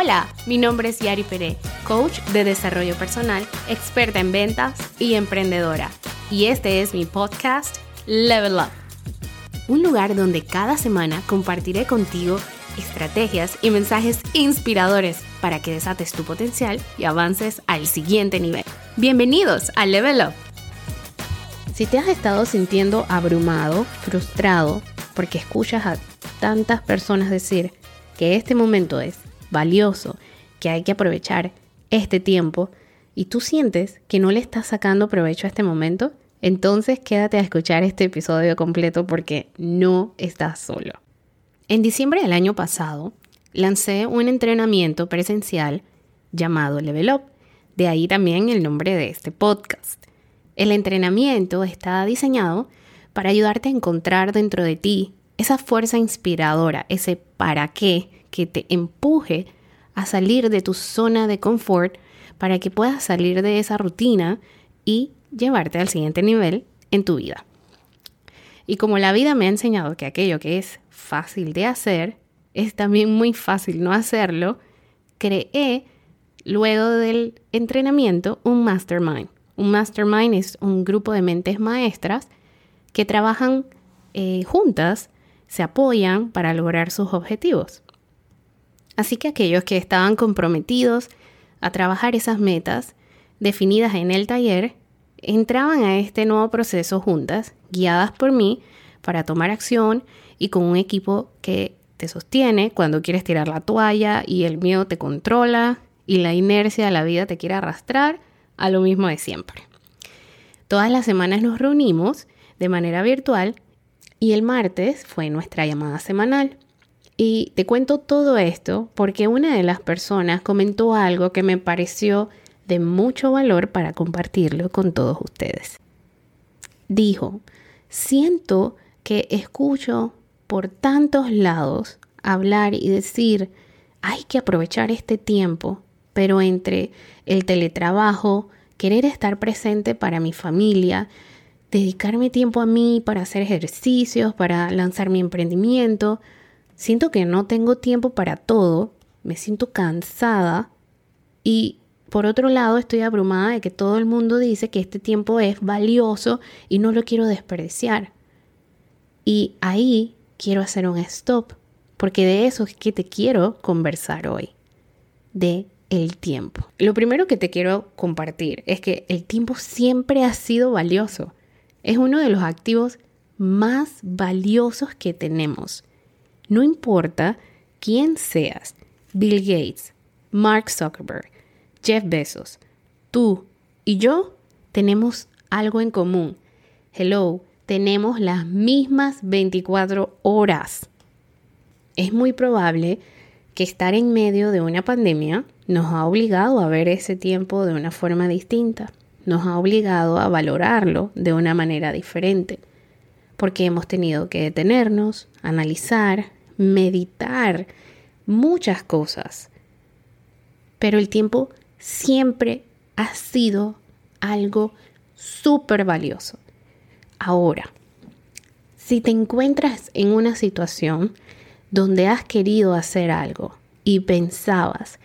Hola, mi nombre es Yari Pérez, coach de desarrollo personal, experta en ventas y emprendedora. Y este es mi podcast Level Up. Un lugar donde cada semana compartiré contigo estrategias y mensajes inspiradores para que desates tu potencial y avances al siguiente nivel. Bienvenidos a Level Up. Si te has estado sintiendo abrumado, frustrado, porque escuchas a tantas personas decir que este momento es valioso, que hay que aprovechar este tiempo, y tú sientes que no le estás sacando provecho a este momento, entonces quédate a escuchar este episodio completo porque no estás solo. En diciembre del año pasado, lancé un entrenamiento presencial llamado Level Up, de ahí también el nombre de este podcast. El entrenamiento está diseñado para ayudarte a encontrar dentro de ti esa fuerza inspiradora, ese para qué que te empuje a salir de tu zona de confort para que puedas salir de esa rutina y llevarte al siguiente nivel en tu vida. Y como la vida me ha enseñado que aquello que es fácil de hacer es también muy fácil no hacerlo, creé luego del entrenamiento un mastermind. Un mastermind es un grupo de mentes maestras que trabajan eh, juntas se apoyan para lograr sus objetivos. Así que aquellos que estaban comprometidos a trabajar esas metas definidas en el taller, entraban a este nuevo proceso juntas, guiadas por mí, para tomar acción y con un equipo que te sostiene cuando quieres tirar la toalla y el miedo te controla y la inercia de la vida te quiere arrastrar a lo mismo de siempre. Todas las semanas nos reunimos de manera virtual y el martes fue nuestra llamada semanal. Y te cuento todo esto porque una de las personas comentó algo que me pareció de mucho valor para compartirlo con todos ustedes. Dijo, siento que escucho por tantos lados hablar y decir, hay que aprovechar este tiempo, pero entre el teletrabajo, querer estar presente para mi familia, dedicarme tiempo a mí para hacer ejercicios, para lanzar mi emprendimiento. Siento que no tengo tiempo para todo, me siento cansada y por otro lado estoy abrumada de que todo el mundo dice que este tiempo es valioso y no lo quiero desperdiciar. Y ahí quiero hacer un stop, porque de eso es que te quiero conversar hoy, de el tiempo. Lo primero que te quiero compartir es que el tiempo siempre ha sido valioso es uno de los activos más valiosos que tenemos. No importa quién seas, Bill Gates, Mark Zuckerberg, Jeff Bezos, tú y yo tenemos algo en común. Hello, tenemos las mismas 24 horas. Es muy probable que estar en medio de una pandemia nos ha obligado a ver ese tiempo de una forma distinta nos ha obligado a valorarlo de una manera diferente, porque hemos tenido que detenernos, analizar, meditar muchas cosas. Pero el tiempo siempre ha sido algo súper valioso. Ahora, si te encuentras en una situación donde has querido hacer algo y pensabas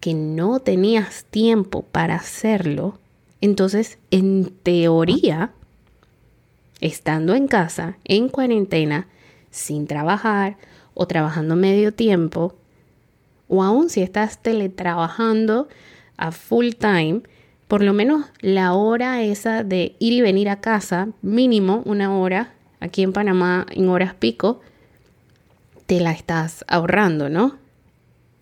que no tenías tiempo para hacerlo, entonces, en teoría, estando en casa, en cuarentena, sin trabajar o trabajando medio tiempo, o aún si estás teletrabajando a full time, por lo menos la hora esa de ir y venir a casa, mínimo una hora, aquí en Panamá en horas pico, te la estás ahorrando, ¿no?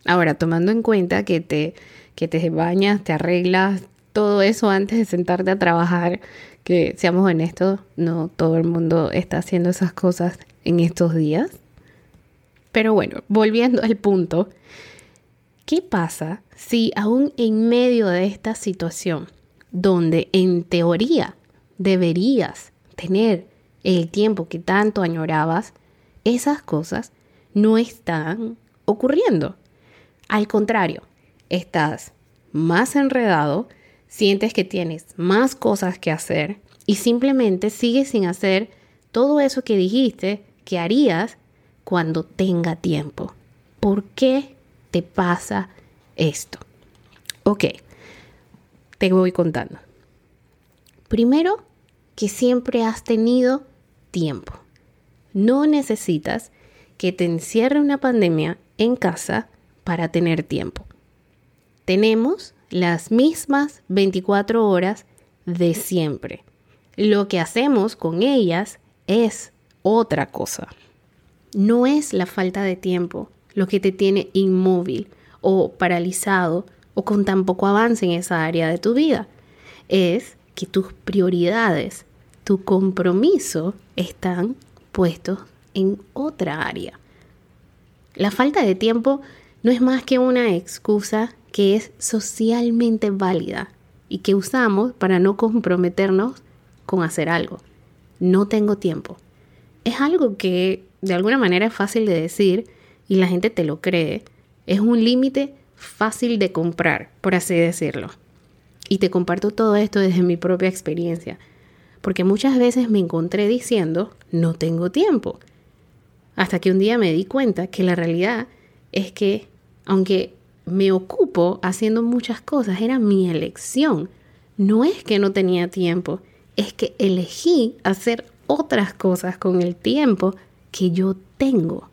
Ahora, tomando en cuenta que te, que te bañas, te arreglas, todo eso antes de sentarte a trabajar, que seamos honestos, no todo el mundo está haciendo esas cosas en estos días. Pero bueno, volviendo al punto, ¿qué pasa si aún en medio de esta situación, donde en teoría deberías tener el tiempo que tanto añorabas, esas cosas no están ocurriendo? Al contrario, estás más enredado, sientes que tienes más cosas que hacer y simplemente sigues sin hacer todo eso que dijiste que harías cuando tenga tiempo. ¿Por qué te pasa esto. Ok, te voy contando. Primero, que siempre has tenido tiempo. No necesitas que te encierre una pandemia en casa para tener tiempo. Tenemos las mismas 24 horas de siempre. Lo que hacemos con ellas es otra cosa. No es la falta de tiempo lo que te tiene inmóvil o paralizado o con tan poco avance en esa área de tu vida. Es que tus prioridades, tu compromiso están puestos en otra área. La falta de tiempo no es más que una excusa que es socialmente válida y que usamos para no comprometernos con hacer algo. No tengo tiempo. Es algo que de alguna manera es fácil de decir y la gente te lo cree. Es un límite fácil de comprar, por así decirlo. Y te comparto todo esto desde mi propia experiencia, porque muchas veces me encontré diciendo, no tengo tiempo. Hasta que un día me di cuenta que la realidad es que, aunque me ocupo haciendo muchas cosas, era mi elección. No es que no tenía tiempo, es que elegí hacer otras cosas con el tiempo que yo tengo.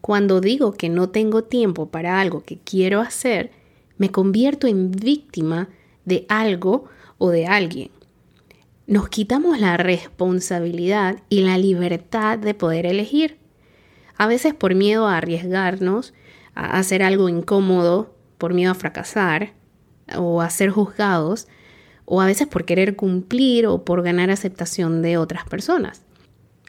Cuando digo que no tengo tiempo para algo que quiero hacer, me convierto en víctima de algo o de alguien. Nos quitamos la responsabilidad y la libertad de poder elegir. A veces por miedo a arriesgarnos, a hacer algo incómodo, por miedo a fracasar o a ser juzgados, o a veces por querer cumplir o por ganar aceptación de otras personas.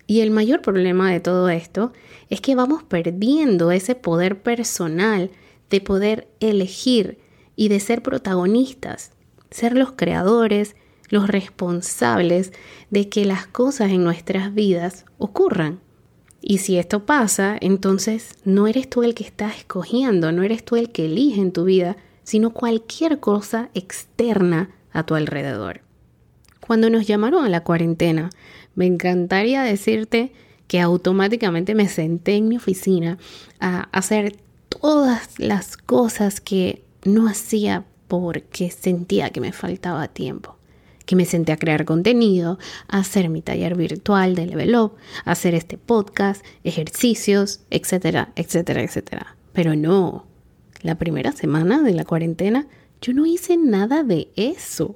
Y el mayor problema de todo esto es que vamos perdiendo ese poder personal de poder elegir y de ser protagonistas, ser los creadores, los responsables de que las cosas en nuestras vidas ocurran. Y si esto pasa, entonces no eres tú el que estás escogiendo, no eres tú el que elige en tu vida, sino cualquier cosa externa a tu alrededor. Cuando nos llamaron a la cuarentena, me encantaría decirte que automáticamente me senté en mi oficina a hacer todas las cosas que no hacía porque sentía que me faltaba tiempo. Que me senté a crear contenido, a hacer mi taller virtual de Level Up, a hacer este podcast, ejercicios, etcétera, etcétera, etcétera. Pero no, la primera semana de la cuarentena yo no hice nada de eso.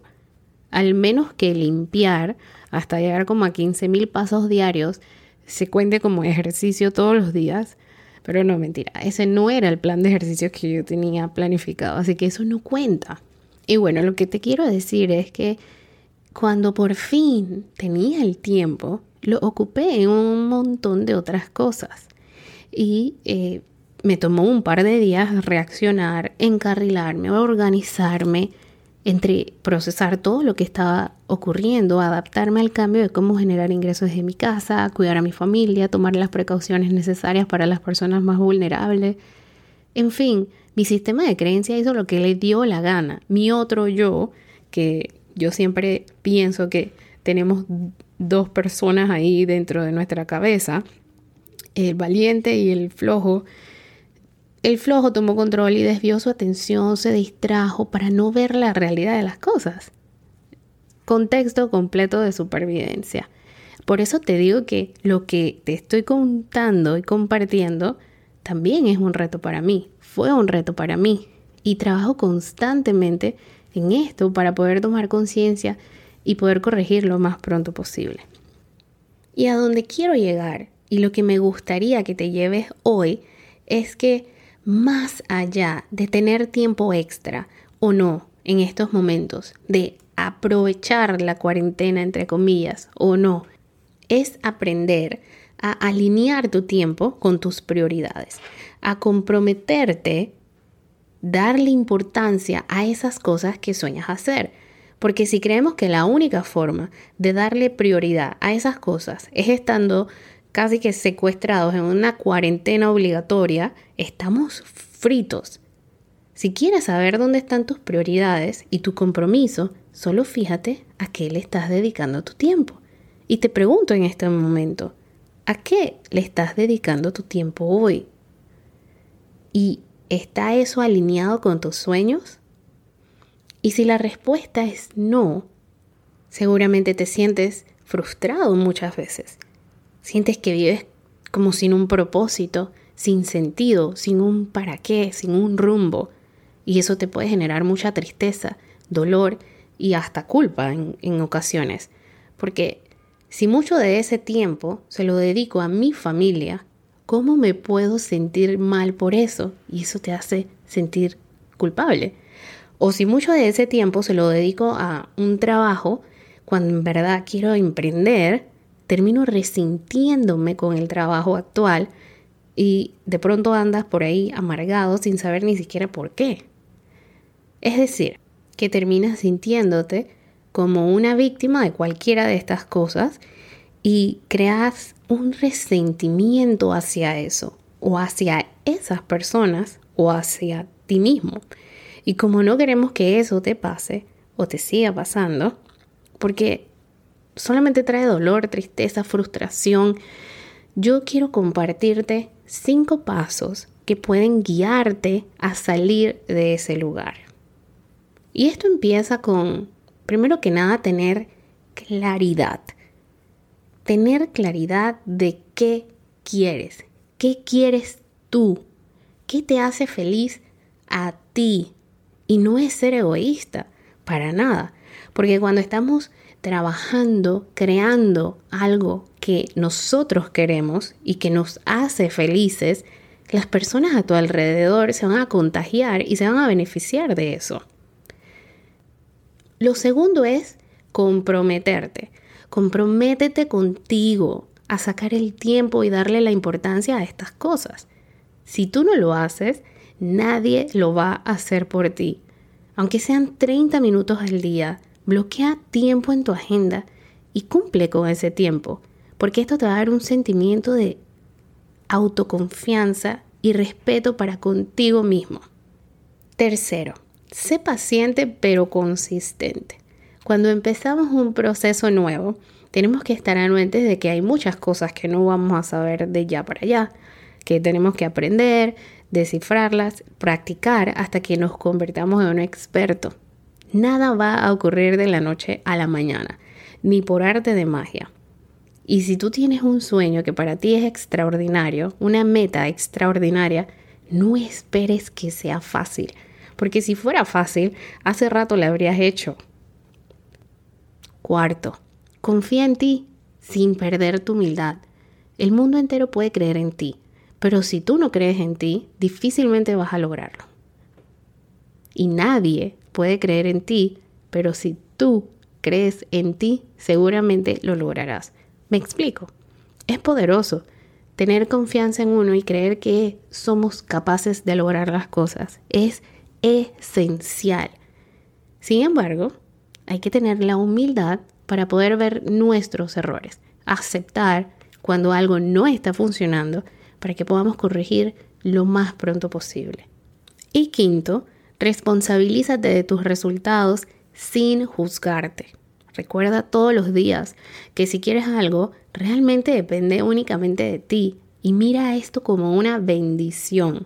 Al menos que limpiar hasta llegar como a 15 mil pasos diarios, se cuente como ejercicio todos los días. Pero no, mentira, ese no era el plan de ejercicios que yo tenía planificado, así que eso no cuenta. Y bueno, lo que te quiero decir es que cuando por fin tenía el tiempo, lo ocupé en un montón de otras cosas. Y eh, me tomó un par de días reaccionar, encarrilarme, organizarme, entre procesar todo lo que estaba ocurriendo, adaptarme al cambio de cómo generar ingresos desde mi casa, cuidar a mi familia, tomar las precauciones necesarias para las personas más vulnerables. En fin, mi sistema de creencia hizo lo que le dio la gana. Mi otro yo, que yo siempre pienso que tenemos dos personas ahí dentro de nuestra cabeza, el valiente y el flojo, el flojo tomó control y desvió su atención, se distrajo para no ver la realidad de las cosas. Contexto completo de supervivencia. Por eso te digo que lo que te estoy contando y compartiendo también es un reto para mí, fue un reto para mí. Y trabajo constantemente en esto para poder tomar conciencia y poder corregir lo más pronto posible. Y a donde quiero llegar y lo que me gustaría que te lleves hoy es que más allá de tener tiempo extra o no en estos momentos, de aprovechar la cuarentena entre comillas o no, es aprender a alinear tu tiempo con tus prioridades, a comprometerte, darle importancia a esas cosas que sueñas hacer. Porque si creemos que la única forma de darle prioridad a esas cosas es estando casi que secuestrados en una cuarentena obligatoria, estamos fritos. Si quieres saber dónde están tus prioridades y tu compromiso, solo fíjate a qué le estás dedicando tu tiempo. Y te pregunto en este momento, ¿a qué le estás dedicando tu tiempo hoy? Y ¿Está eso alineado con tus sueños? Y si la respuesta es no, seguramente te sientes frustrado muchas veces. Sientes que vives como sin un propósito, sin sentido, sin un para qué, sin un rumbo. Y eso te puede generar mucha tristeza, dolor y hasta culpa en, ocasiones. Porque si mucho de ese tiempo se lo dedico a mi familia, ¿cómo me puedo sentir mal por eso? Y eso te hace sentir culpable. O si mucho de ese tiempo se lo dedico a un trabajo, cuando en verdad quiero emprender, termino resintiéndome con el trabajo actual y de pronto andas por ahí amargado sin saber ni siquiera por qué. Es decir, que terminas sintiéndote como una víctima de cualquiera de estas cosas y creas un resentimiento hacia eso o hacia esas personas o hacia ti mismo. Y como no queremos que eso te pase o te siga pasando, porque solamente trae dolor, tristeza, frustración, yo quiero compartirte cinco pasos que pueden guiarte a salir de ese lugar. Y esto empieza con, primero que nada, tener claridad. Tener claridad de qué quieres, qué quieres tú, qué te hace feliz a ti. Y no es ser egoísta, para nada, porque cuando estamos trabajando, creando algo que nosotros queremos y que nos hace felices, las personas a tu alrededor se van a contagiar y se van a beneficiar de eso. Lo segundo es comprometerte. Comprométete contigo a sacar el tiempo y darle la importancia a estas cosas. Si tú no lo haces, nadie lo va a hacer por ti. Aunque sean 30 minutos al día, bloquea tiempo en tu agenda y cumple con ese tiempo, porque esto te va a dar un sentimiento de autoconfianza y respeto para contigo mismo. Tercero, sé paciente pero consistente. Cuando empezamos un proceso nuevo, tenemos que estar anuentes de que hay muchas cosas que no vamos a saber de ya para allá, que tenemos que aprender, descifrarlas, practicar hasta que nos convertamos en un experto. Nada va a ocurrir de la noche a la mañana, ni por arte de magia. Y si tú tienes un sueño que para ti es extraordinario, una meta extraordinaria, no esperes que sea fácil, porque si fuera fácil, hace rato lo habrías hecho. Cuarto, confía en ti sin perder tu humildad. El mundo entero puede creer en ti, pero si tú no crees en ti, difícilmente vas a lograrlo. Y nadie puede creer en ti, pero si tú crees en ti, seguramente lo lograrás. Me explico. Es poderoso tener confianza en uno y creer que somos capaces de lograr las cosas. Es esencial. Sin embargo, hay que tener la humildad para poder ver nuestros errores, aceptar cuando algo no está funcionando para que podamos corregir lo más pronto posible. Y quinto, responsabilízate de tus resultados sin juzgarte. Recuerda todos los días que si quieres algo, realmente depende únicamente de ti y mira esto como una bendición.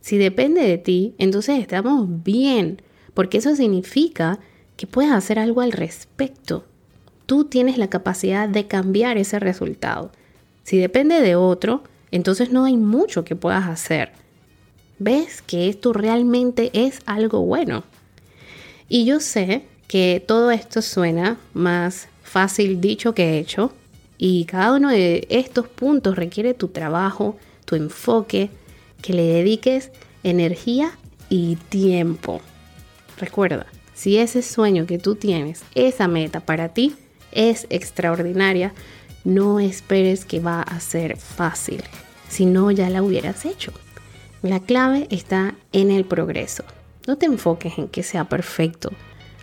Si depende de ti, entonces estamos bien, porque eso significa que puedas hacer algo al respecto. Tú tienes la capacidad de cambiar ese resultado. Si depende de otro, entonces no hay mucho que puedas hacer. Ves que esto realmente es algo bueno. Y yo sé que todo esto suena más fácil dicho que hecho, y cada uno de estos puntos requiere tu trabajo, tu enfoque, que le dediques energía y tiempo. Recuerda, si ese sueño que tú tienes, esa meta para ti es extraordinaria, no esperes que va a ser fácil, si no ya la hubieras hecho. La clave está en el progreso. No te enfoques en que sea perfecto.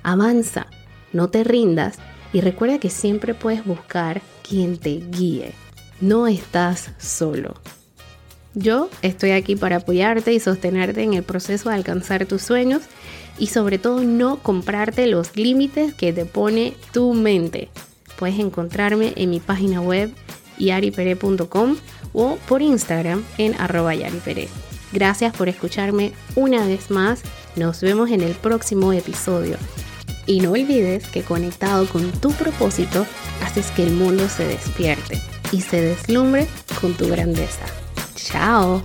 Avanza, no te rindas y recuerda que siempre puedes buscar quien te guíe. No estás solo. Yo estoy aquí para apoyarte y sostenerte en el proceso de alcanzar tus sueños y sobre todo no comprarte los límites que te pone tu mente. Puedes encontrarme en mi página web yaripere.com o por Instagram en arroba yaripere. Gracias por escucharme una vez más. Nos vemos en el próximo episodio. Y no olvides que conectado con tu propósito, haces que el mundo se despierte y se deslumbre con tu grandeza. Chao.